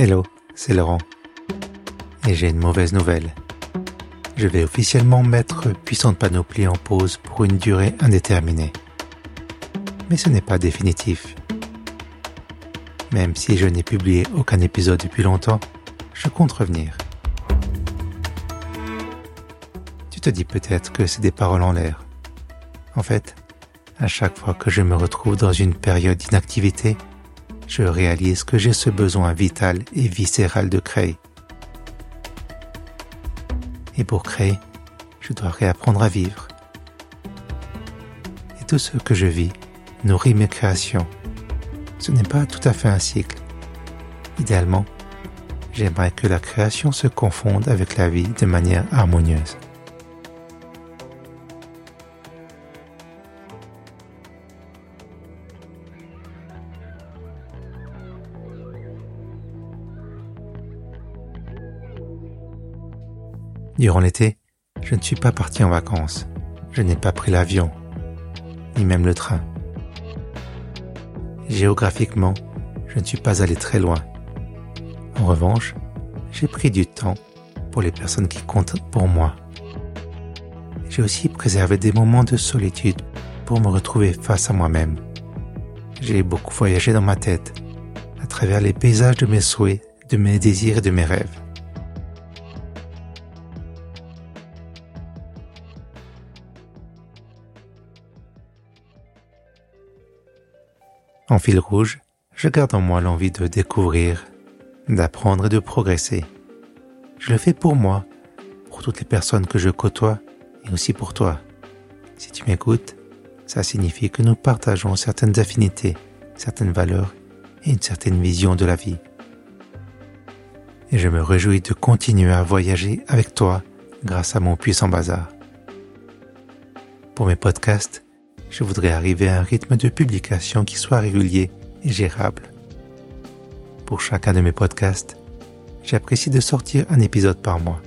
Hello, c'est Laurent. Et j'ai une mauvaise nouvelle. Je vais officiellement mettre Puissante Panoplie en pause pour une durée indéterminée. Mais ce n'est pas définitif. Même si je n'ai publié aucun épisode depuis longtemps, je compte revenir. Tu te dis peut-être que c'est des paroles en l'air. En fait, à chaque fois que je me retrouve dans une période d'inactivité, je réalise que j'ai ce besoin vital et viscéral de créer. Et pour créer, je dois réapprendre à vivre. Et tout ce que je vis nourrit mes créations. Ce n'est pas tout à fait un cycle. Idéalement, j'aimerais que la création se confonde avec la vie de manière harmonieuse. Durant l'été, je ne suis pas parti en vacances. Je n'ai pas pris l'avion, ni même le train. Géographiquement, je ne suis pas allé très loin. En revanche, j'ai pris du temps pour les personnes qui comptent pour moi. J'ai aussi préservé des moments de solitude pour me retrouver face à moi-même. J'ai beaucoup voyagé dans ma tête, à travers les paysages de mes souhaits, de mes désirs et de mes rêves. En fil rouge, je garde en moi l'envie de découvrir, d'apprendre et de progresser. Je le fais pour moi, pour toutes les personnes que je côtoie et aussi pour toi. Si tu m'écoutes, ça signifie que nous partageons certaines affinités, certaines valeurs et une certaine vision de la vie. Et je me réjouis de continuer à voyager avec toi grâce à mon puissant bazar. Pour mes podcasts, je voudrais arriver à un rythme de publication qui soit régulier et gérable. Pour chacun de mes podcasts, j'apprécie de sortir un épisode par mois.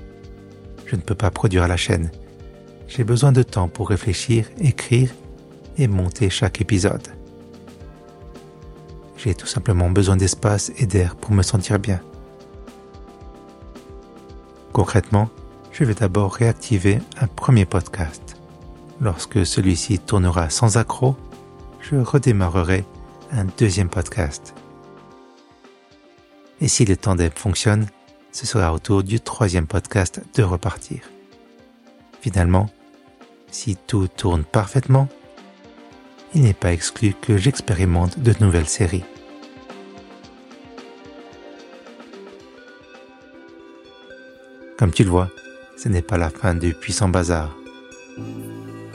Je ne peux pas produire la chaîne. J'ai besoin de temps pour réfléchir, écrire et monter chaque épisode. J'ai tout simplement besoin d'espace et d'air pour me sentir bien. Concrètement, je vais d'abord réactiver un premier podcast. Lorsque celui-ci tournera sans accroc, je redémarrerai un deuxième podcast. Et si le tandem fonctionne, ce sera au tour du troisième podcast de repartir. Finalement, si tout tourne parfaitement, il n'est pas exclu que j'expérimente de nouvelles séries. Comme tu le vois, ce n'est pas la fin du puissant bazar.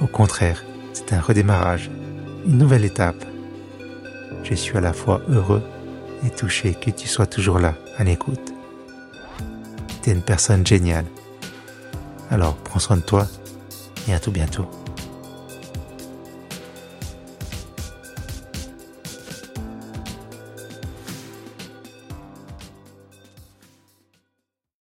Au contraire, c'est un redémarrage, une nouvelle étape. Je suis à la fois heureux et touché que tu sois toujours là, à l'écoute. Tu es une personne géniale. Alors prends soin de toi et à tout bientôt.